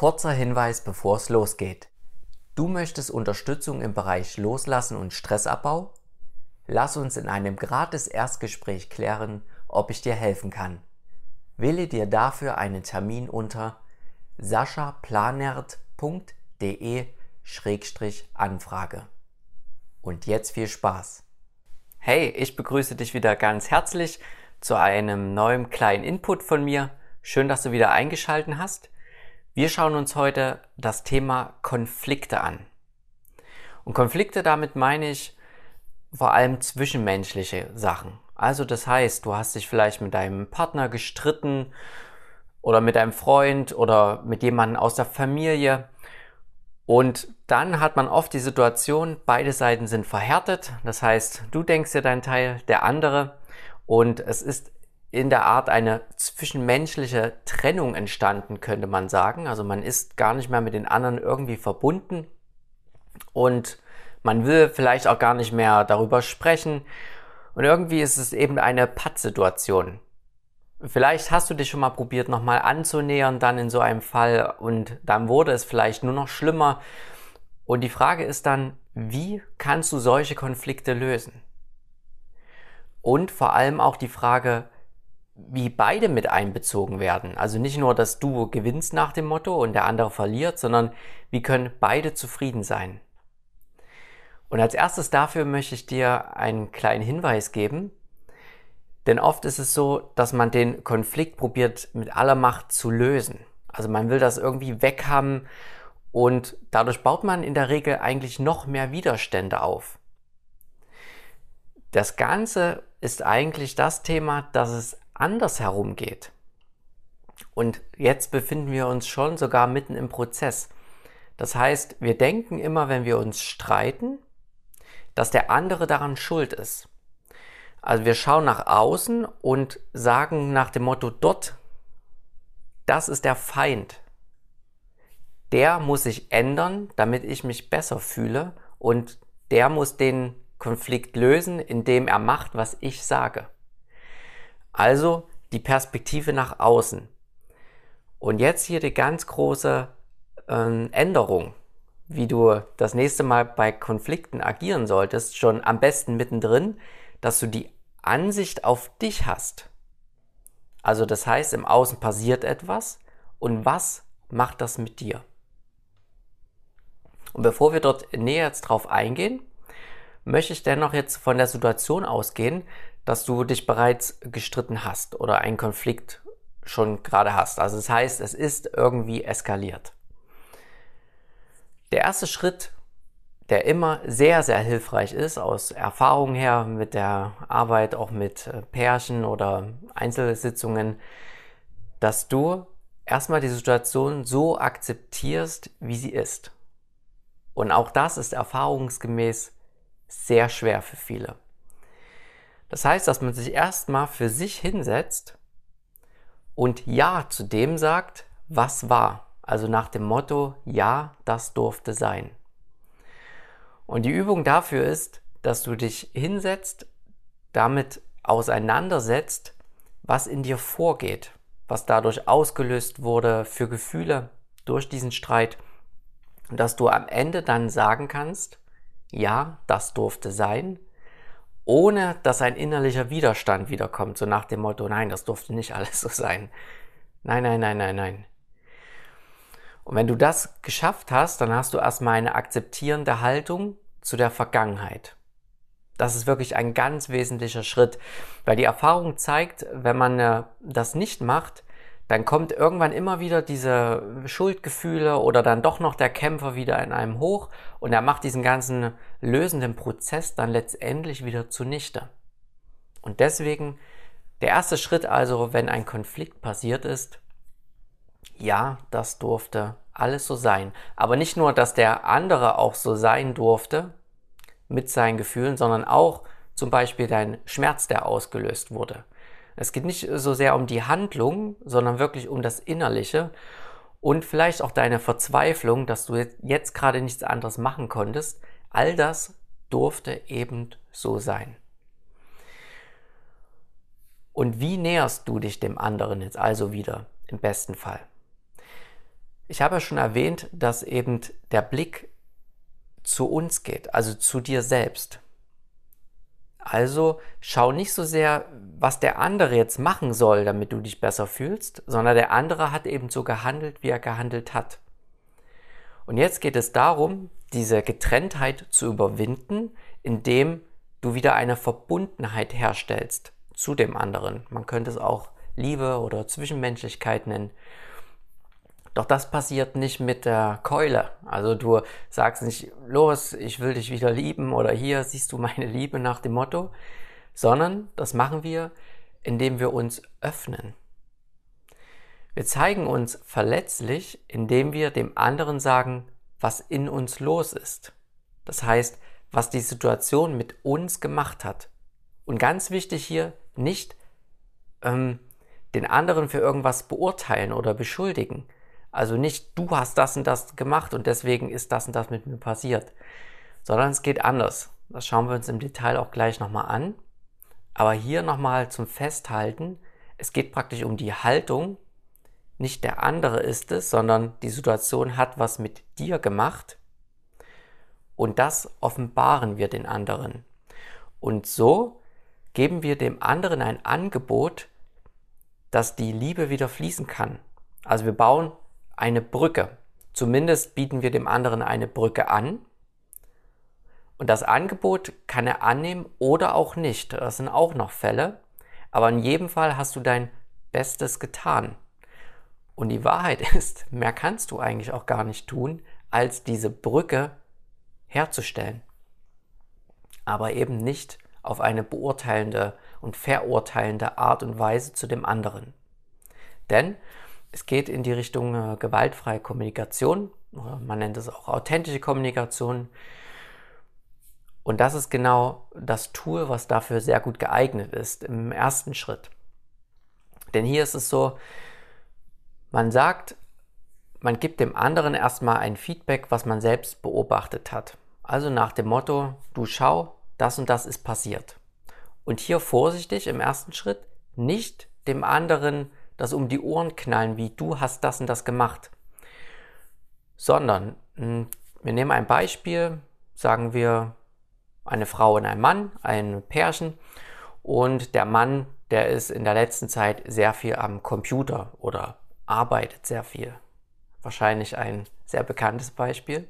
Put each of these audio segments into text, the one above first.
Kurzer Hinweis, bevor es losgeht. Du möchtest Unterstützung im Bereich Loslassen und Stressabbau? Lass uns in einem gratis Erstgespräch klären, ob ich dir helfen kann. Wähle dir dafür einen Termin unter saschaplanert.de-anfrage. Und jetzt viel Spaß. Hey, ich begrüße dich wieder ganz herzlich zu einem neuen kleinen Input von mir. Schön, dass du wieder eingeschalten hast. Wir schauen uns heute das Thema Konflikte an. Und Konflikte damit meine ich vor allem zwischenmenschliche Sachen. Also das heißt, du hast dich vielleicht mit deinem Partner gestritten oder mit deinem Freund oder mit jemandem aus der Familie. Und dann hat man oft die Situation, beide Seiten sind verhärtet. Das heißt, du denkst dir deinen Teil, der andere. Und es ist in der Art eine zwischenmenschliche Trennung entstanden, könnte man sagen. Also man ist gar nicht mehr mit den anderen irgendwie verbunden und man will vielleicht auch gar nicht mehr darüber sprechen. Und irgendwie ist es eben eine Pattsituation. Vielleicht hast du dich schon mal probiert, nochmal anzunähern, dann in so einem Fall und dann wurde es vielleicht nur noch schlimmer. Und die Frage ist dann, wie kannst du solche Konflikte lösen? Und vor allem auch die Frage, wie beide mit einbezogen werden. Also nicht nur, dass du gewinnst nach dem Motto und der andere verliert, sondern wie können beide zufrieden sein. Und als erstes dafür möchte ich dir einen kleinen Hinweis geben. Denn oft ist es so, dass man den Konflikt probiert mit aller Macht zu lösen. Also man will das irgendwie weghaben und dadurch baut man in der Regel eigentlich noch mehr Widerstände auf. Das Ganze ist eigentlich das Thema, dass es anders herumgeht. Und jetzt befinden wir uns schon sogar mitten im Prozess. Das heißt, wir denken immer, wenn wir uns streiten, dass der andere daran schuld ist. Also wir schauen nach außen und sagen nach dem Motto dort, das ist der Feind. Der muss sich ändern, damit ich mich besser fühle und der muss den Konflikt lösen, indem er macht, was ich sage. Also die Perspektive nach außen. Und jetzt hier die ganz große äh, Änderung, wie du das nächste Mal bei Konflikten agieren solltest, schon am besten mittendrin, dass du die Ansicht auf dich hast. Also das heißt, im Außen passiert etwas und was macht das mit dir? Und bevor wir dort näher jetzt drauf eingehen, möchte ich dennoch jetzt von der Situation ausgehen, dass du dich bereits gestritten hast oder einen Konflikt schon gerade hast. Also das heißt, es ist irgendwie eskaliert. Der erste Schritt, der immer sehr, sehr hilfreich ist, aus Erfahrung her mit der Arbeit, auch mit äh, Pärchen oder Einzelsitzungen, dass du erstmal die Situation so akzeptierst, wie sie ist. Und auch das ist erfahrungsgemäß sehr schwer für viele. Das heißt, dass man sich erstmal für sich hinsetzt und Ja zu dem sagt, was war. Also nach dem Motto, ja, das durfte sein. Und die Übung dafür ist, dass du dich hinsetzt, damit auseinandersetzt, was in dir vorgeht, was dadurch ausgelöst wurde für Gefühle durch diesen Streit, und dass du am Ende dann sagen kannst, ja, das durfte sein, ohne dass ein innerlicher Widerstand wiederkommt, so nach dem Motto, nein, das durfte nicht alles so sein. Nein, nein, nein, nein, nein. Und wenn du das geschafft hast, dann hast du erstmal eine akzeptierende Haltung zu der Vergangenheit. Das ist wirklich ein ganz wesentlicher Schritt, weil die Erfahrung zeigt, wenn man äh, das nicht macht, dann kommt irgendwann immer wieder diese Schuldgefühle oder dann doch noch der Kämpfer wieder in einem hoch und er macht diesen ganzen lösenden Prozess dann letztendlich wieder zunichte. Und deswegen der erste Schritt also, wenn ein Konflikt passiert ist, ja, das durfte alles so sein. Aber nicht nur, dass der andere auch so sein durfte mit seinen Gefühlen, sondern auch zum Beispiel dein Schmerz, der ausgelöst wurde. Es geht nicht so sehr um die Handlung, sondern wirklich um das Innerliche und vielleicht auch deine Verzweiflung, dass du jetzt gerade nichts anderes machen konntest. All das durfte eben so sein. Und wie näherst du dich dem anderen jetzt also wieder im besten Fall? Ich habe ja schon erwähnt, dass eben der Blick zu uns geht, also zu dir selbst. Also schau nicht so sehr, was der andere jetzt machen soll, damit du dich besser fühlst, sondern der andere hat eben so gehandelt, wie er gehandelt hat. Und jetzt geht es darum, diese Getrenntheit zu überwinden, indem du wieder eine Verbundenheit herstellst zu dem anderen. Man könnte es auch Liebe oder Zwischenmenschlichkeit nennen. Doch das passiert nicht mit der Keule. Also du sagst nicht, los, ich will dich wieder lieben oder hier siehst du meine Liebe nach dem Motto, sondern das machen wir, indem wir uns öffnen. Wir zeigen uns verletzlich, indem wir dem anderen sagen, was in uns los ist. Das heißt, was die Situation mit uns gemacht hat. Und ganz wichtig hier, nicht ähm, den anderen für irgendwas beurteilen oder beschuldigen, also nicht, du hast das und das gemacht und deswegen ist das und das mit mir passiert, sondern es geht anders. Das schauen wir uns im Detail auch gleich nochmal an. Aber hier nochmal zum Festhalten, es geht praktisch um die Haltung. Nicht der andere ist es, sondern die Situation hat was mit dir gemacht. Und das offenbaren wir den anderen. Und so geben wir dem anderen ein Angebot, dass die Liebe wieder fließen kann. Also wir bauen eine Brücke. Zumindest bieten wir dem anderen eine Brücke an. Und das Angebot kann er annehmen oder auch nicht. Das sind auch noch Fälle. Aber in jedem Fall hast du dein Bestes getan. Und die Wahrheit ist, mehr kannst du eigentlich auch gar nicht tun, als diese Brücke herzustellen. Aber eben nicht auf eine beurteilende und verurteilende Art und Weise zu dem anderen. Denn es geht in die Richtung äh, gewaltfreie Kommunikation. Man nennt es auch authentische Kommunikation. Und das ist genau das Tool, was dafür sehr gut geeignet ist im ersten Schritt. Denn hier ist es so, man sagt, man gibt dem anderen erstmal ein Feedback, was man selbst beobachtet hat. Also nach dem Motto, du schau, das und das ist passiert. Und hier vorsichtig im ersten Schritt nicht dem anderen das um die Ohren knallen, wie du hast das und das gemacht, sondern hm, wir nehmen ein Beispiel, sagen wir eine Frau und ein Mann, ein Pärchen und der Mann, der ist in der letzten Zeit sehr viel am Computer oder arbeitet sehr viel. Wahrscheinlich ein sehr bekanntes Beispiel.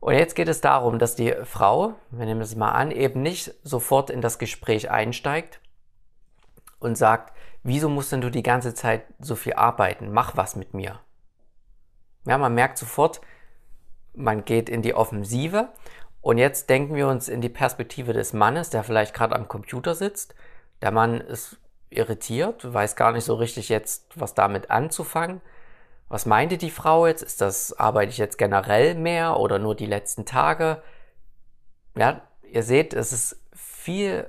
Und jetzt geht es darum, dass die Frau, wir nehmen es mal an, eben nicht sofort in das Gespräch einsteigt und sagt, wieso musst denn du die ganze Zeit so viel arbeiten? Mach was mit mir. Ja, man merkt sofort, man geht in die Offensive und jetzt denken wir uns in die Perspektive des Mannes, der vielleicht gerade am Computer sitzt. Der Mann ist irritiert, weiß gar nicht so richtig jetzt, was damit anzufangen. Was meinte die Frau jetzt? Ist das, arbeite ich jetzt generell mehr oder nur die letzten Tage? Ja, ihr seht, es ist viel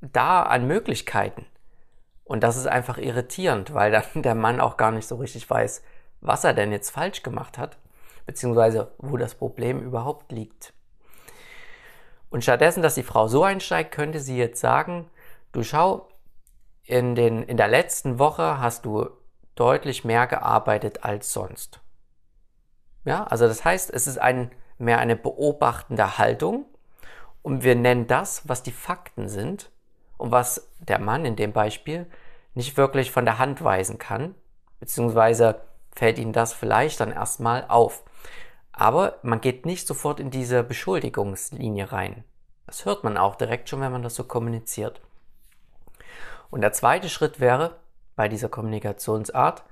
da an Möglichkeiten. Und das ist einfach irritierend, weil dann der Mann auch gar nicht so richtig weiß, was er denn jetzt falsch gemacht hat, beziehungsweise wo das Problem überhaupt liegt. Und stattdessen, dass die Frau so einsteigt, könnte sie jetzt sagen, du schau, in, den, in der letzten Woche hast du deutlich mehr gearbeitet als sonst. Ja, also das heißt, es ist ein, mehr eine beobachtende Haltung und wir nennen das, was die Fakten sind und was der Mann in dem Beispiel nicht wirklich von der Hand weisen kann, beziehungsweise fällt ihm das vielleicht dann erstmal auf. Aber man geht nicht sofort in diese Beschuldigungslinie rein. Das hört man auch direkt schon, wenn man das so kommuniziert. Und der zweite Schritt wäre bei dieser Kommunikationsart,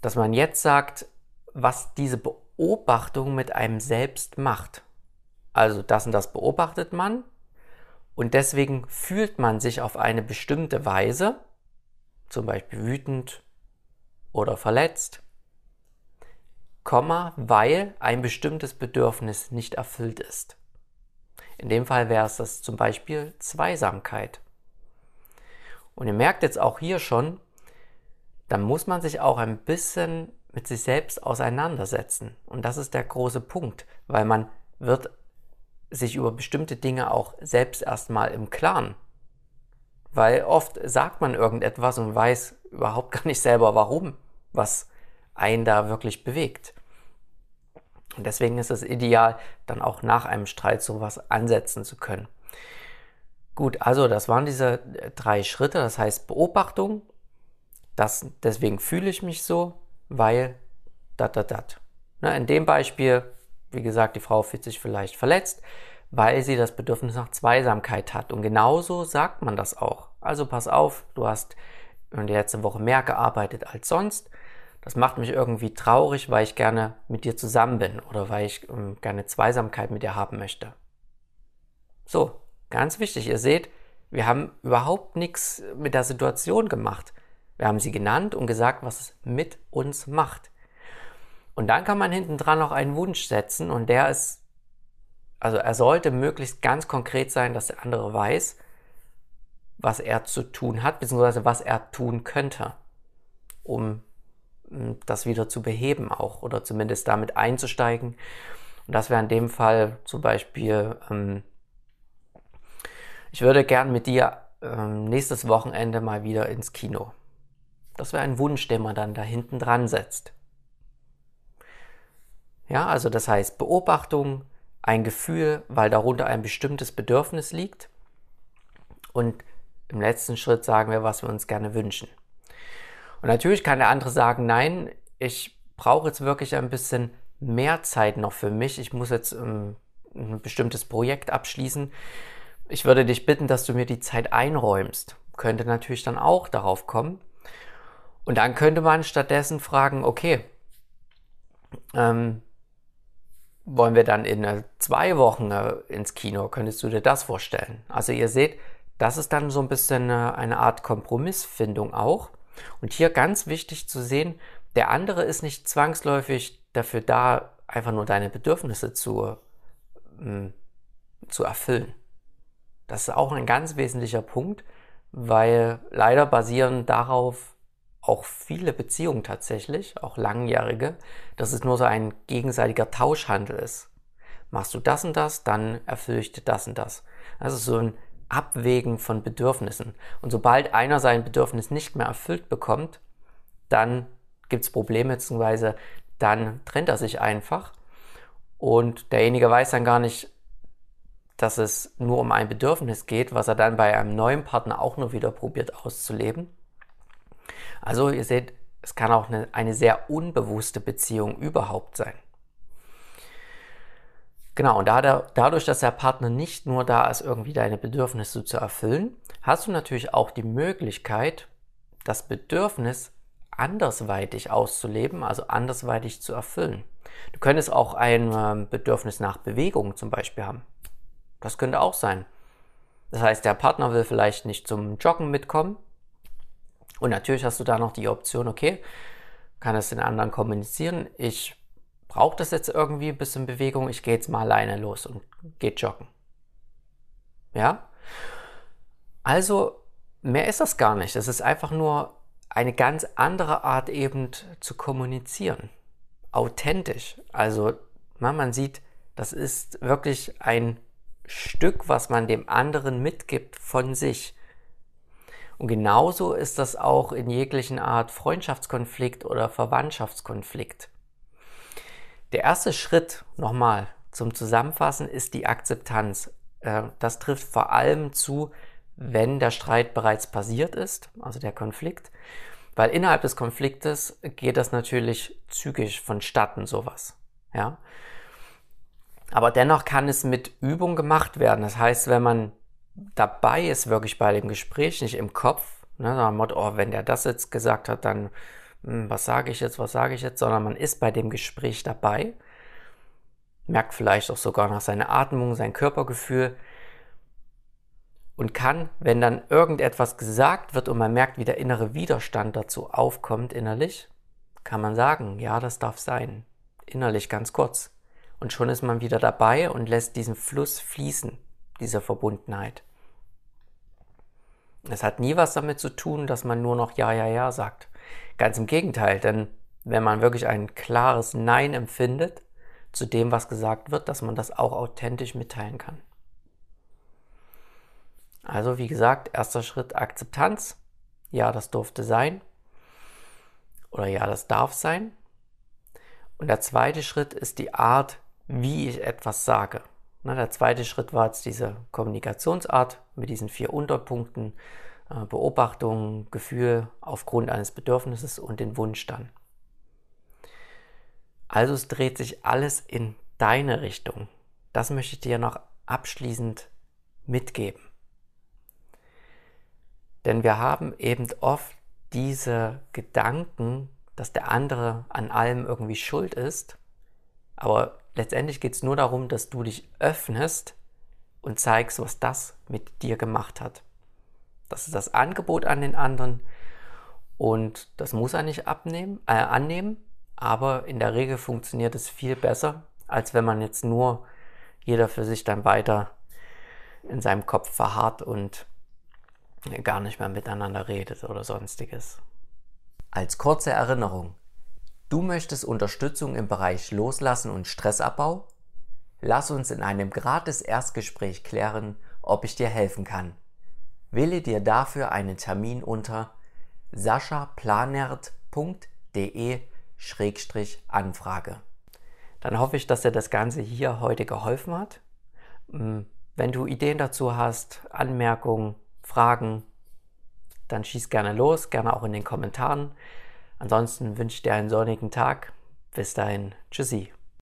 dass man jetzt sagt, was diese Beobachtung mit einem selbst macht. Also das und das beobachtet man und deswegen fühlt man sich auf eine bestimmte Weise zum Beispiel wütend oder verletzt, Komma, weil ein bestimmtes Bedürfnis nicht erfüllt ist. In dem Fall wäre es das zum Beispiel Zweisamkeit. Und ihr merkt jetzt auch hier schon, dann muss man sich auch ein bisschen mit sich selbst auseinandersetzen. Und das ist der große Punkt, weil man wird sich über bestimmte Dinge auch selbst erstmal im Klaren. Weil oft sagt man irgendetwas und weiß überhaupt gar nicht selber warum, was einen da wirklich bewegt. Und deswegen ist es ideal, dann auch nach einem Streit sowas ansetzen zu können. Gut, also das waren diese drei Schritte, das heißt Beobachtung, das, deswegen fühle ich mich so, weil dat, dat, dat. Ne, in dem Beispiel, wie gesagt, die Frau fühlt sich vielleicht verletzt, weil sie das Bedürfnis nach Zweisamkeit hat. Und genauso sagt man das auch. Also pass auf, du hast in der letzten Woche mehr gearbeitet als sonst. Das macht mich irgendwie traurig, weil ich gerne mit dir zusammen bin oder weil ich ähm, gerne Zweisamkeit mit dir haben möchte. So, ganz wichtig, ihr seht, wir haben überhaupt nichts mit der Situation gemacht. Wir haben sie genannt und gesagt, was es mit uns macht. Und dann kann man hinten dran noch einen Wunsch setzen und der ist, also er sollte möglichst ganz konkret sein, dass der andere weiß, was er zu tun hat, beziehungsweise was er tun könnte, um hm, das wieder zu beheben auch oder zumindest damit einzusteigen. Und das wäre in dem Fall zum Beispiel, ähm, ich würde gern mit dir ähm, nächstes Wochenende mal wieder ins Kino. Das wäre ein Wunsch, den man dann da hinten dran setzt. Ja, also das heißt Beobachtung, ein Gefühl, weil darunter ein bestimmtes Bedürfnis liegt. Und im letzten Schritt sagen wir, was wir uns gerne wünschen. Und natürlich kann der andere sagen, nein, ich brauche jetzt wirklich ein bisschen mehr Zeit noch für mich. Ich muss jetzt ähm, ein bestimmtes Projekt abschließen. Ich würde dich bitten, dass du mir die Zeit einräumst. Könnte natürlich dann auch darauf kommen. Und dann könnte man stattdessen fragen, okay, ähm, wollen wir dann in äh, zwei Wochen äh, ins Kino? Könntest du dir das vorstellen? Also ihr seht, das ist dann so ein bisschen äh, eine Art Kompromissfindung auch. Und hier ganz wichtig zu sehen, der andere ist nicht zwangsläufig dafür da, einfach nur deine Bedürfnisse zu, äh, zu erfüllen. Das ist auch ein ganz wesentlicher Punkt, weil leider basieren darauf auch viele Beziehungen tatsächlich, auch langjährige, dass es nur so ein gegenseitiger Tauschhandel ist. Machst du das und das, dann erfülle ich dir das und das. Also so ein Abwägen von Bedürfnissen. Und sobald einer sein Bedürfnis nicht mehr erfüllt bekommt, dann gibt es Probleme, beziehungsweise dann trennt er sich einfach. Und derjenige weiß dann gar nicht, dass es nur um ein Bedürfnis geht, was er dann bei einem neuen Partner auch nur wieder probiert auszuleben. Also ihr seht, es kann auch eine, eine sehr unbewusste Beziehung überhaupt sein. Genau, und dadurch, dass der Partner nicht nur da ist, irgendwie deine Bedürfnisse zu erfüllen, hast du natürlich auch die Möglichkeit, das Bedürfnis andersweitig auszuleben, also andersweitig zu erfüllen. Du könntest auch ein ähm, Bedürfnis nach Bewegung zum Beispiel haben. Das könnte auch sein. Das heißt, der Partner will vielleicht nicht zum Joggen mitkommen. Und natürlich hast du da noch die Option, okay, kann es den anderen kommunizieren. Ich braucht das jetzt irgendwie ein bisschen Bewegung, ich gehe jetzt mal alleine los und gehe joggen. Ja? Also, mehr ist das gar nicht. Es ist einfach nur eine ganz andere Art eben zu kommunizieren. Authentisch. Also, man sieht, das ist wirklich ein Stück, was man dem anderen mitgibt von sich. Und genauso ist das auch in jeglichen Art Freundschaftskonflikt oder Verwandtschaftskonflikt. Der erste Schritt nochmal zum Zusammenfassen ist die Akzeptanz. Äh, das trifft vor allem zu, wenn der Streit bereits passiert ist, also der Konflikt, weil innerhalb des Konfliktes geht das natürlich zügig vonstatten, sowas. Ja. Aber dennoch kann es mit Übung gemacht werden. Das heißt, wenn man dabei ist, wirklich bei dem Gespräch, nicht im Kopf, ne, Motto, oh, wenn der das jetzt gesagt hat, dann hm, was sage ich jetzt, was sage ich jetzt, sondern man ist bei dem Gespräch dabei, merkt vielleicht auch sogar nach seiner Atmung, sein Körpergefühl und kann, wenn dann irgendetwas gesagt wird und man merkt, wie der innere Widerstand dazu aufkommt innerlich, kann man sagen, ja, das darf sein, innerlich ganz kurz. Und schon ist man wieder dabei und lässt diesen Fluss fließen, diese Verbundenheit. Es hat nie was damit zu tun, dass man nur noch Ja, ja, ja sagt. Ganz im Gegenteil, denn wenn man wirklich ein klares Nein empfindet zu dem, was gesagt wird, dass man das auch authentisch mitteilen kann. Also wie gesagt, erster Schritt Akzeptanz. Ja, das durfte sein. Oder ja, das darf sein. Und der zweite Schritt ist die Art, wie ich etwas sage. Na, der zweite Schritt war jetzt diese Kommunikationsart mit diesen vier Unterpunkten. Äh, Beobachtung, Gefühl aufgrund eines Bedürfnisses und den Wunsch dann. Also es dreht sich alles in deine Richtung. Das möchte ich dir noch abschließend mitgeben. Denn wir haben eben oft diese Gedanken, dass der andere an allem irgendwie schuld ist. Aber letztendlich geht es nur darum, dass du dich öffnest und zeigst, was das mit dir gemacht hat. Das ist das Angebot an den anderen und das muss er nicht abnehmen, äh, annehmen, aber in der Regel funktioniert es viel besser, als wenn man jetzt nur jeder für sich dann weiter in seinem Kopf verharrt und gar nicht mehr miteinander redet oder sonstiges. Als kurze Erinnerung, du möchtest Unterstützung im Bereich Loslassen und Stressabbau? Lass uns in einem gratis Erstgespräch klären, ob ich dir helfen kann. Wähle dir dafür einen Termin unter saschaplanert.de-anfrage. Dann hoffe ich, dass dir das Ganze hier heute geholfen hat. Hm, wenn du Ideen dazu hast, Anmerkungen, Fragen, dann schieß gerne los, gerne auch in den Kommentaren. Ansonsten wünsche ich dir einen sonnigen Tag. Bis dahin, tschüssi.